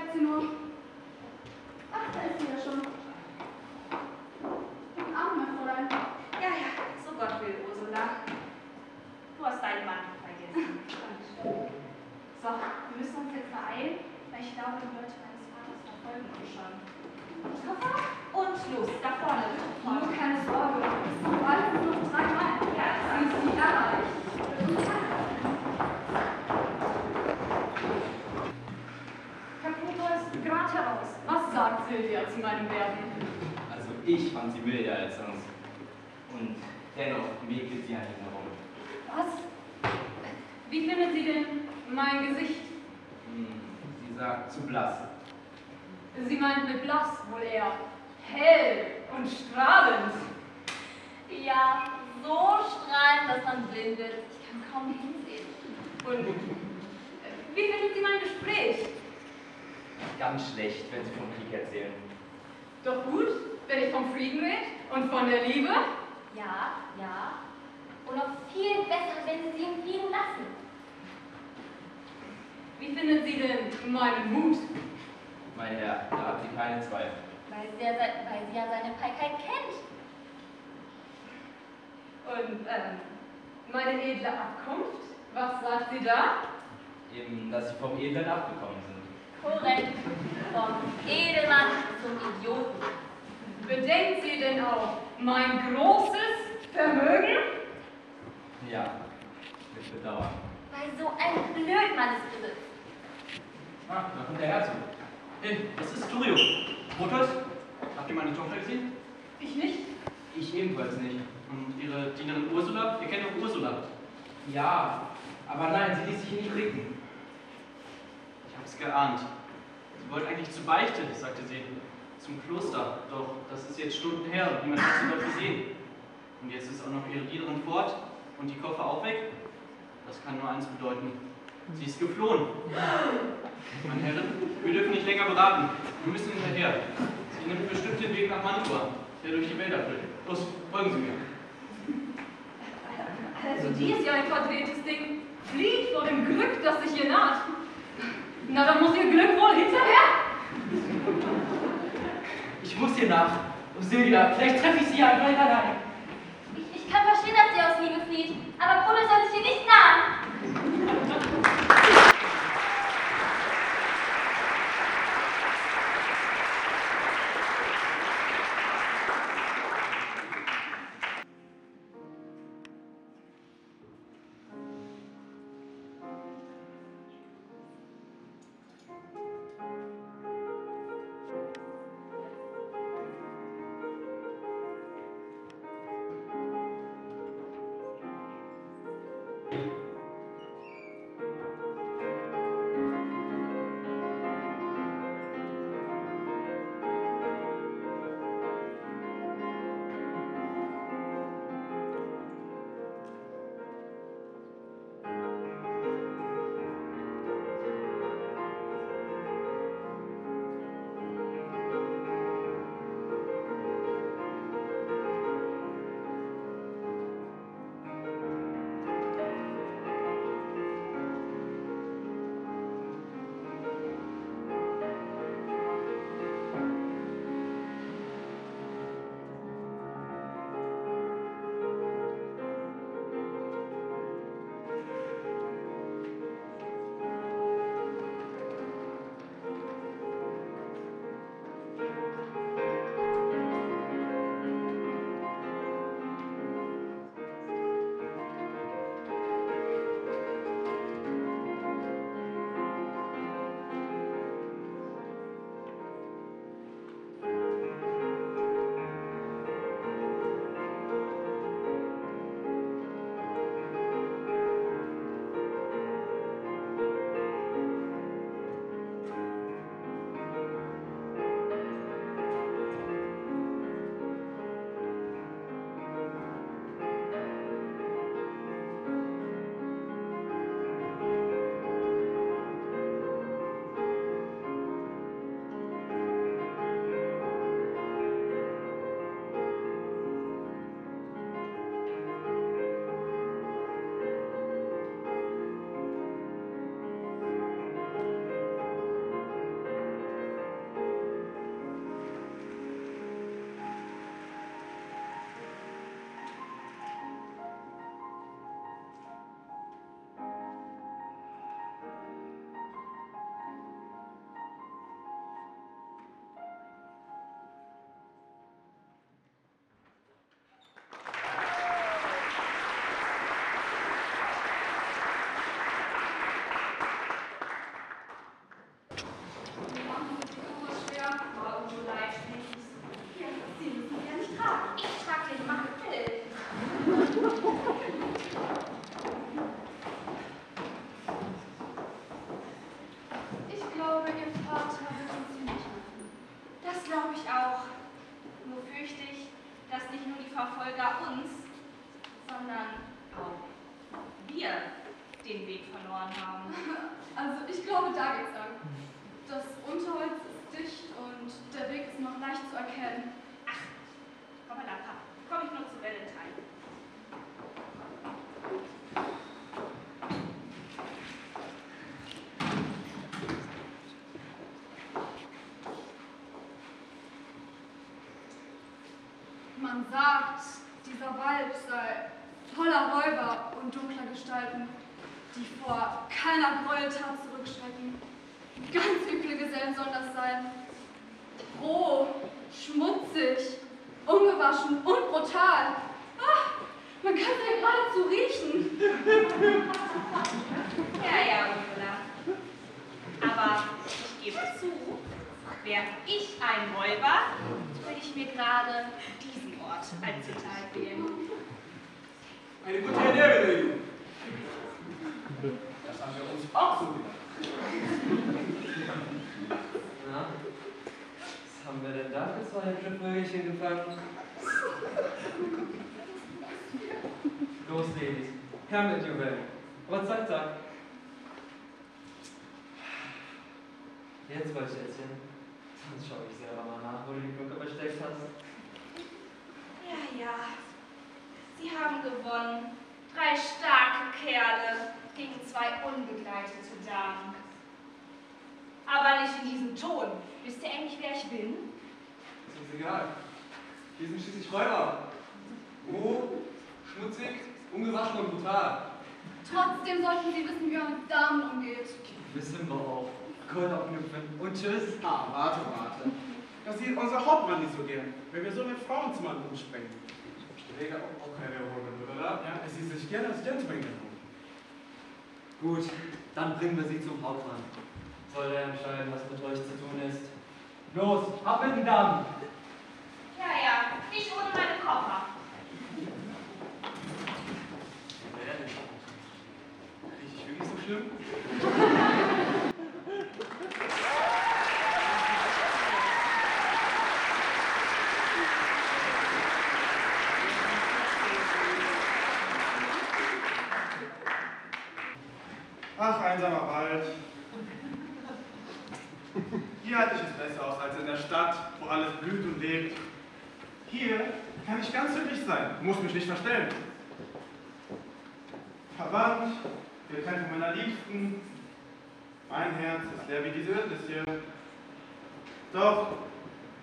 Hm, Bleibt sie nur. Ach, da ist sie ja schon. Guten Abend, mein Fräulein. Ja, ja, so Gott will, Ursula. Du hast deinen Mann vergessen. So, wir müssen uns jetzt beeilen, weil ich glaube, die Leute meines Vaters verfolgen uns schon. Koffer und los, da vorne. Nur keine Sorge, es sind bald nur noch drei Meilen. Ja, Sie ist nie erreicht. Herr Brutus, gerade heraus. Was sagt Silvia zu meinem Werden? Also ich fand sie milder als sonst. Und dennoch mäkelt sie an ihm herum. Was? Wie findet sie denn mein Gesicht? Hm, Sie sagt zu blass. Sie meint mit blass wohl eher hell und strahlend. Ja, so strahlend, dass man blind wird. Ich kann kaum hinsehen. Und äh, wie findet sie mein Gespräch? Ganz schlecht, wenn sie vom Krieg erzählen. Doch gut, wenn ich vom Frieden rede und von der Liebe. Ja, ja. Und noch viel besser, wenn sie sie im Frieden lassen. Wie findet sie denn meinen Mut? Mein Herr, da hat sie keine Zweifel. Weil sie ja, se- weil sie ja seine Feigheit kennt. Und ähm, meine edle Abkunft? Was sagt sie da? Eben, dass sie vom Edlen abgekommen sind. Korrekt. Vom Edelmann zum Idioten. Bedenkt sie denn auch mein großes Vermögen? Ja, mit Bedauern. Weil so ein Blödmann es besitzt. Ah, da kommt der Herzog. Hey, das ist Turio. Brutus, habt ihr meine Tochter gesehen? Ich nicht. Ich ebenfalls nicht. Und ihre Dienerin Ursula? Ihr kennt doch Ursula. Ja, aber nein, sie ließ sich nicht blicken. Ich hab's geahnt. Sie wollte eigentlich zur Beichte, sagte sie. Zum Kloster. Doch das ist jetzt Stunden her und niemand hat sie dort gesehen. Und jetzt ist auch noch ihre Dienerin fort und die Koffer auch weg. Das kann nur eins bedeuten. Sie ist geflohen. Meine Herren, wir dürfen nicht länger beraten. Wir müssen hinterher. Sie nimmt bestimmt den Weg nach Mantua, der durch die Wälder führt. Los, folgen Sie mir. Also die ist ja ein verdrehtes Ding. Flieht vor dem Glück, das sich ihr naht. Na, dann muss ihr Glück wohl hinterher. Ich muss hier nach. Oh, Silvia, vielleicht treffe ich sie ja bald allein. Ich, ich kann verstehen, dass sie aus Liebe flieht. Aber Bruder soll sich hier nicht nahen. Verfolger uns, sondern auch wir den Weg verloren haben. Also, ich glaube, da geht's lang. Das Unterholz ist dicht und der Weg ist noch leicht zu erkennen. Aber da komme ich nur zu Valentine. Man sagt, dieser Wald sei voller Räuber und dunkler Gestalten, die vor keiner Gräueltat zurückschrecken. Ganz üble Gesellen sollen das sein. Roh, schmutzig, ungewaschen und brutal. Ah, man kann sie ja geradezu riechen. Ja, ja, Ursula. Aber ich gebe zu, wäre ich ein Räuber, würde ich mir gerade diesen Ort als Zitat wählen. Eine gute Idee, Wilhelm. Das haben wir uns auch so gedacht. Na, was haben wir zwei hübsche Vögelchen gefangen? Los, Ladies, her mit Juwel. Aber zack, zack. Jetzt, Goldschätzchen, sonst schaue ich selber mal nach, wo du die Glocke versteckt hast. Ja, ja. Sie haben gewonnen. Drei starke Kerle gegen zwei unbegleitete Damen. Aber nicht in diesem Ton. Wisst ihr eigentlich, wer ich bin? Ist egal. Wir sind schließlich Räuber. Roh, schmutzig, ungewaschen und brutal. Trotzdem sollten Sie wissen, wie man mit Damen umgeht. Wissen wir auch. Gold abknüpfen und tschüss. Ah, warte, warte. Das sieht unser Hauptmann nicht so gern, wenn wir so mit Frauenzimmern umspringen. Träger auch, auch keine Erholung, oder? Ja, es sieht sich gerne als Gentleman genug. Gut, dann bringen wir sie zum Hauptmann. Soll er entscheiden, was mit euch zu tun ist. Los, ab mit dem Damm! Nicht ohne meine Koffer. Riech ich wirklich so schlimm? Ach, einsamer Wald. Hier halte ich es besser aus als in der Stadt, wo alles blüht und lebt. Hier kann ich ganz für mich sein, muss mich nicht verstellen. Verwandt, getrennt von meiner Liebsten. Mein Herz ist leer wie diese hier. Doch,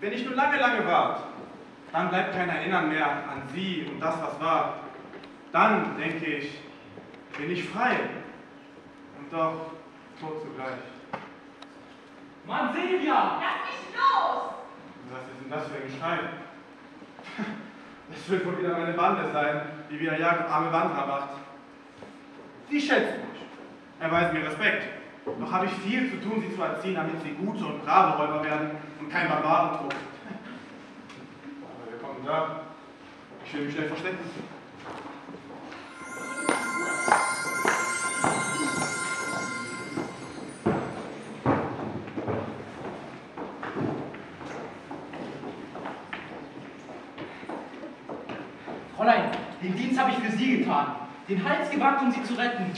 wenn ich nur lange, lange wart, dann bleibt kein Erinnern mehr an sie und das, was war. Dann, denke ich, bin ich frei und doch tot zugleich. Mann, Silvia! Lass mich los! Was ist denn das für ein Geschrei? Das wird wohl wieder meine Bande sein, die wieder Jagd arme Wanderer macht. Sie schätzen mich, erweisen mir Respekt. Doch habe ich viel zu tun, sie zu erziehen, damit sie gute und brave Räuber werden und kein Barbarentrug. Aber wir kommen da. Ich will mich schnell verstecken. Sie getan. Den Hals gewagt, um Sie zu retten.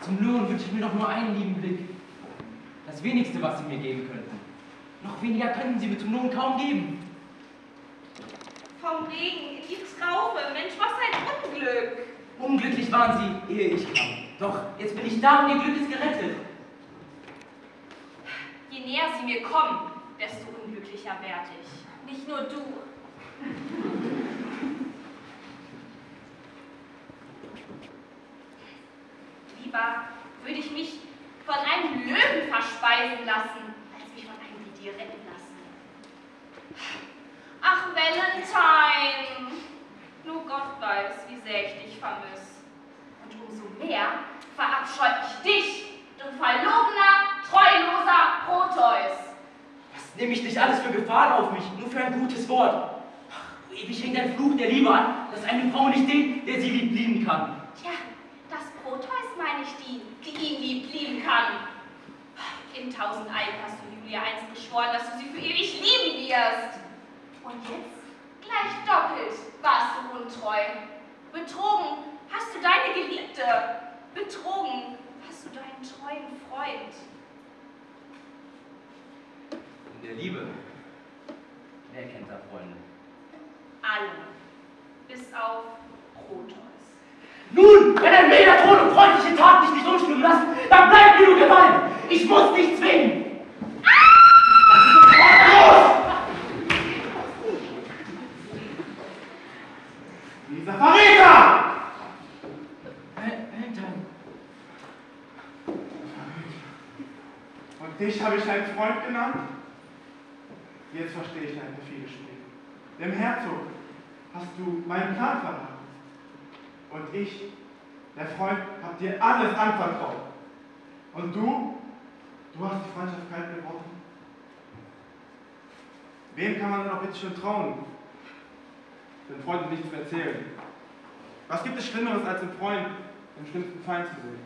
Zum Lohn wünsche ich mir doch nur einen lieben Blick. Das wenigste, was Sie mir geben könnten. Noch weniger könnten Sie mir zum Lohn kaum geben. Vom Regen in die Traufe. Mensch, was ein Unglück. Unglücklich waren Sie, ehe ich kam. Doch jetzt bin ich da und Ihr Glück ist gerettet. Je näher sie mir kommen, desto unglücklicher werde ich. Nicht nur du. Lieber würde ich mich von einem Löwen verspeisen lassen, als mich von einem dir retten lassen. Ach, Valentine! Nur Gott weiß, wie sehr ich dich vermiss. Und umso mehr verabscheut ich dich, du verlogener, treuloser Proteus. Das nehme ich nicht alles für Gefahren auf mich, nur für ein gutes Wort. Ach, ewig hängt ein Fluch der Liebe an, dass eine Frau nicht den, der sie liebt, lieben kann. Proteus meine ich die, die ihn liebt, lieben kann. In tausend Eilen hast du Julia einst geschworen, dass du sie für ewig lieben wirst. Und jetzt gleich doppelt warst du untreu. Betrogen hast du deine Geliebte. Betrogen hast du deinen treuen Freund. In der Liebe, wer kennt da Freunde? Alle. Bis auf Proteus. Nun, wenn ein milder Ton und freundliche Tat dich nicht umstimmen lassen, dann bleibt mir nur Gewalt. Ich muss dich zwingen. Dieser Verräter! Valentine, Und dich habe ich einen Freund genannt? Jetzt verstehe ich dein perfides Spiel. Dem Herzog hast du meinen Plan verraten. Und ich, der Freund, habe dir alles anvertraut. Und du, du hast die Freundschaft kalt gebrochen. Wem kann man denn auch bitte schon trauen? Den Freunden nichts zu erzählen. Was gibt es Schlimmeres, als einen Freund den schlimmsten Feind zu sehen?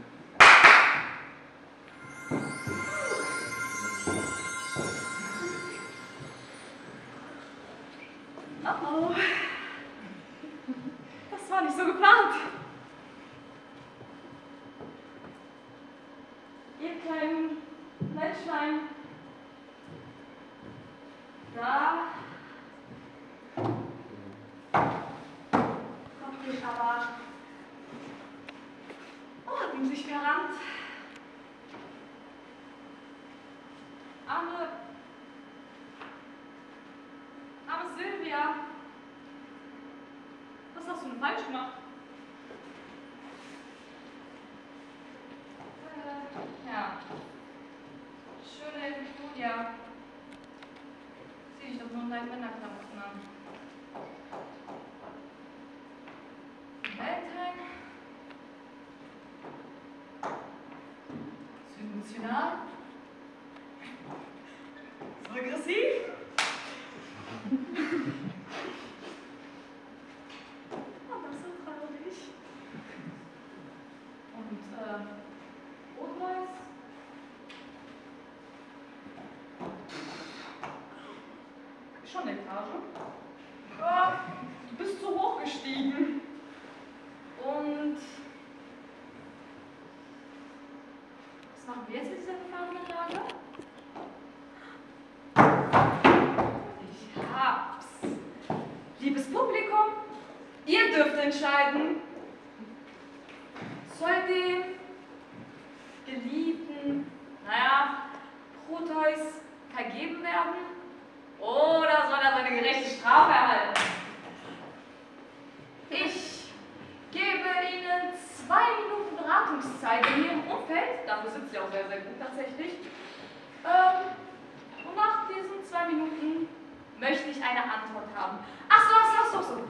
Haben. Ach so, ach so, ach so.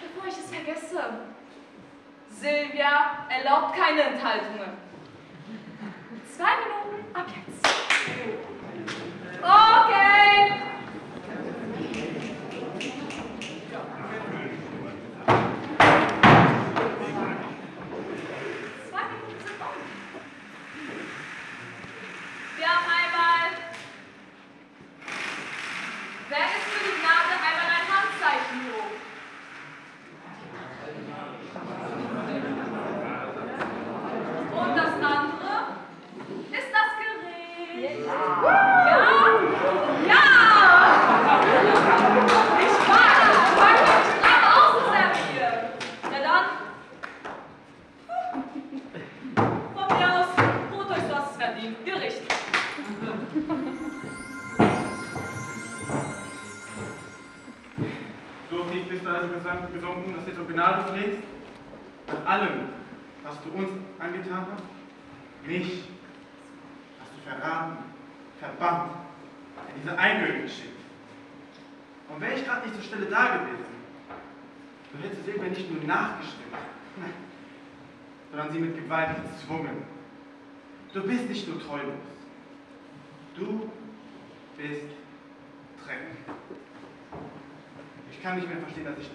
Bevor ich es vergesse. Silvia erlaubt keine Enthaltungen. Zwei Minuten ab jetzt.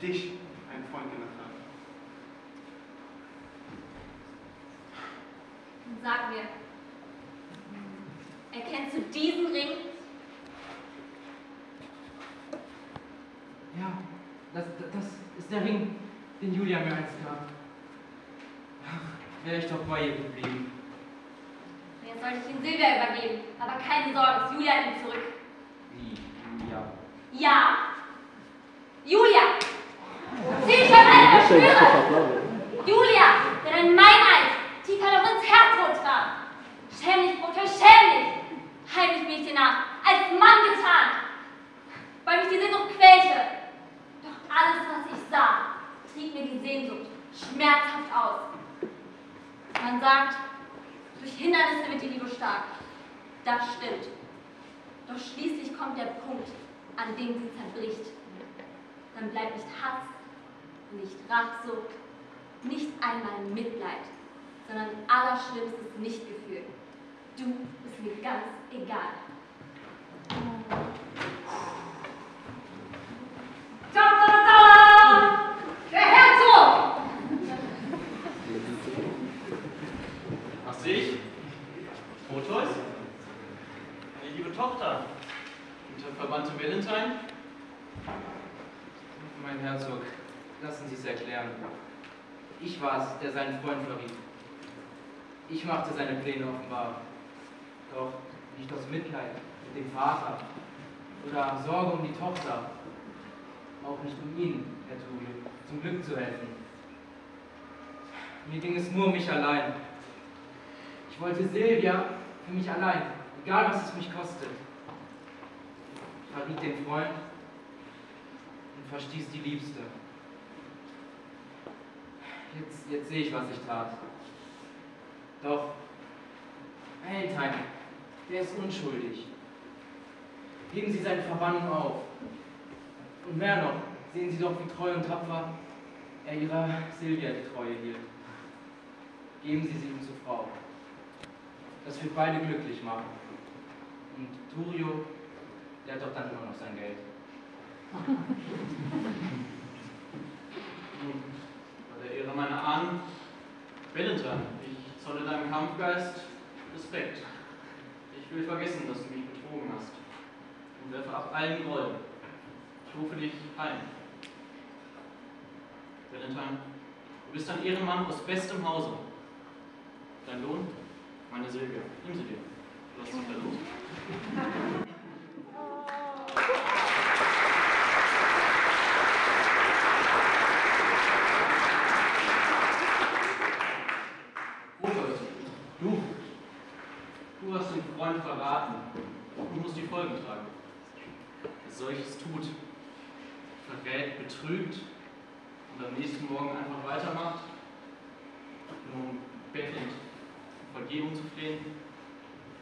Dich Schwüre! Julia, der dein Meineid tief noch ins Herz runter. Schäm dich, Bruder, schäm dich! Heimlich bin ich dir nach, als Mann getan, weil mich die Sehnsucht quälte. Doch alles, was ich sah, trieb mir die Sehnsucht schmerzhaft aus. Man sagt, durch Hindernisse wird die Liebe stark. Das stimmt. Doch schließlich kommt der Punkt, an dem sie zerbricht. Dann bleibt nicht Hass, nicht Rachsucht, nicht einmal Mitleid, sondern allerschlimmstes Nichtgefühl. Du bist mir ganz egal. Da, da, da! Der Herzog! Was sehe ich? Fotos? Meine liebe Tochter. Und der Verwandte Valentine? Mein Herzog, lassen Sie es erklären. Ich war es, der seinen Freund verriet. Ich machte seine Pläne offenbar. Doch nicht aus Mitleid mit dem Vater oder Sorge um die Tochter. Auch nicht um ihn, Herr Turio, zum Glück zu helfen. Mir ging es nur um mich allein. Ich wollte Silvia für mich allein, egal was es mich kostet. Ich verriet den Freund und verstieß die Liebste. Jetzt, jetzt sehe ich, was ich tat. Doch, Valentine, der ist unschuldig. Geben Sie seine Verbannung auf. Und mehr noch, sehen Sie doch, wie treu und tapfer er Ihrer Silvia die Treue hielt. Geben Sie sie ihm zur Frau. Das wird beide glücklich machen. Und Turio, der hat doch dann immer noch sein Geld. Ehre meiner Ahnen, Valentine, ich zolle deinem Kampfgeist Respekt. Ich will vergessen, dass du mich betrogen hast und werfe ab allen Groll. Ich rufe dich heim. Valentine, du bist ein Ehrenmann aus bestem Hause. Dein Lohn? Meine Silvia. Nimm sie dir. Du hast dich verlobt. Rudolf, du, du hast den Freund verraten. Du musst die Folgen tragen. Solches tut, verrät, betrügt und am nächsten Morgen einfach weitermacht, nur um bettelnd um Vergebung zu flehen,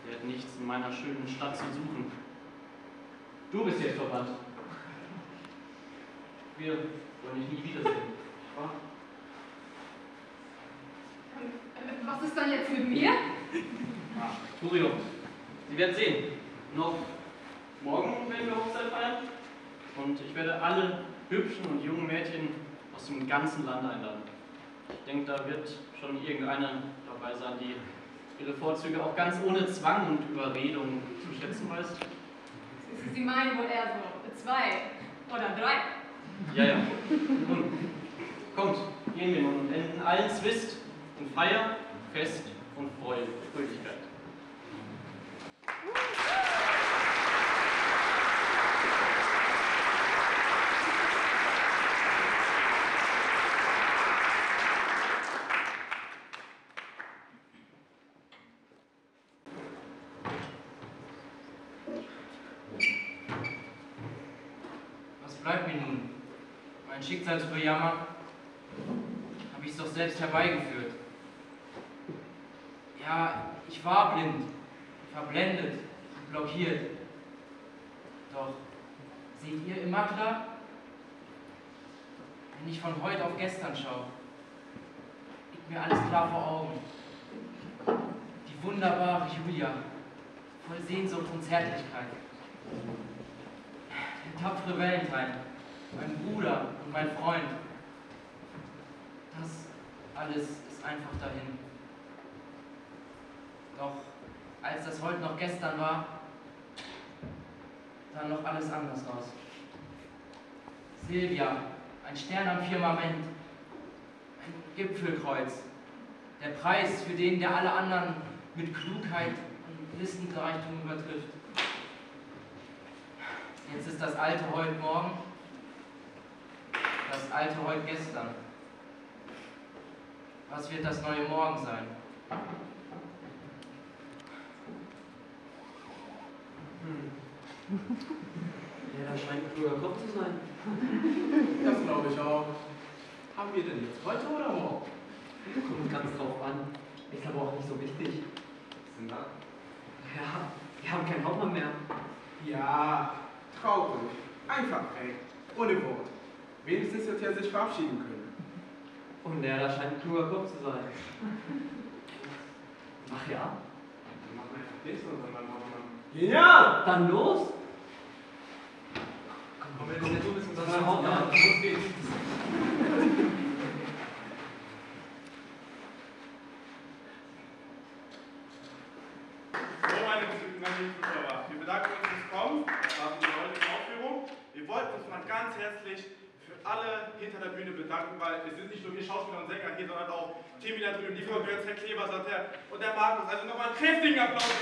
der hat nichts in meiner schönen Stadt zu suchen. Du bist jetzt verbannt. Wir wollen dich nie wiedersehen. wahr? Äh, Was ist dann jetzt mit mir? Ah, Turio, Sie werden sehen. Noch morgen werden wir Hochzeit feiern. Und ich werde alle hübschen und jungen Mädchen aus dem ganzen Land einladen. Ich denke, da wird schon irgendeine dabei sein, die ihre Vorzüge auch ganz ohne Zwang und Überredung zu schätzen weiß. Sie meinen wohl eher so zwei oder drei. Ja, ja. Nun, kommt, gehen wir nun und enden allen Zwist in Feier, Fest und Freude, Fröhlichkeit. Was bleibt mir nun? Mein Bejammern? Habe ich es doch selbst herbeigeführt. Ja, ich war blind, verblendet, blockiert. Doch seht ihr immer klar? Wenn ich von heute auf gestern schaue, liegt mir alles klar vor Augen. Die wunderbare Julia, voll Sehnsucht und Zärtlichkeit. Der tapfere Valentine, mein Bruder und mein Freund. Das alles ist einfach dahin. Doch als das heute noch gestern war, sah noch alles anders aus. Silvia, ein Stern am Firmament, ein Gipfelkreuz, der Preis für den, der alle anderen mit Klugheit und Listenreichtum übertrifft. Jetzt ist das alte heute morgen, das alte heute gestern. Was wird das neue Morgen sein? Ja, da scheint ein kluger Kopf zu sein. Das glaube ich auch. Haben wir denn jetzt heute oder morgen? Kommt ganz drauf an. Ist aber auch nicht so wichtig. Denn da? Ja, wir haben keinen Hauptmann mehr. Ja, traurig. Einfach ey. Ohne Wort. Wenigstens wird er sich verabschieden können. Und der da scheint ein kluger Kopf zu sein. Ach ja? Dann machen wir einfach nichts mit unserem Hauptmann. Ja! Dann los! Komm, wenn du bist unser Ja, Hauptmann. los geht's. So, meine lieben Zuschauer, wir bedanken uns fürs Kommen. Das war unsere heutige Aufführung. Wir wollten uns mal ganz herzlich alle hinter der Bühne bedanken, weil es sind nicht nur wir Schauspieler und Sänger hier, sondern auch Timmy da drüben, Frau Götz, Herr Kleber, Satter und der Markus. Also nochmal einen kräftigen Applaus.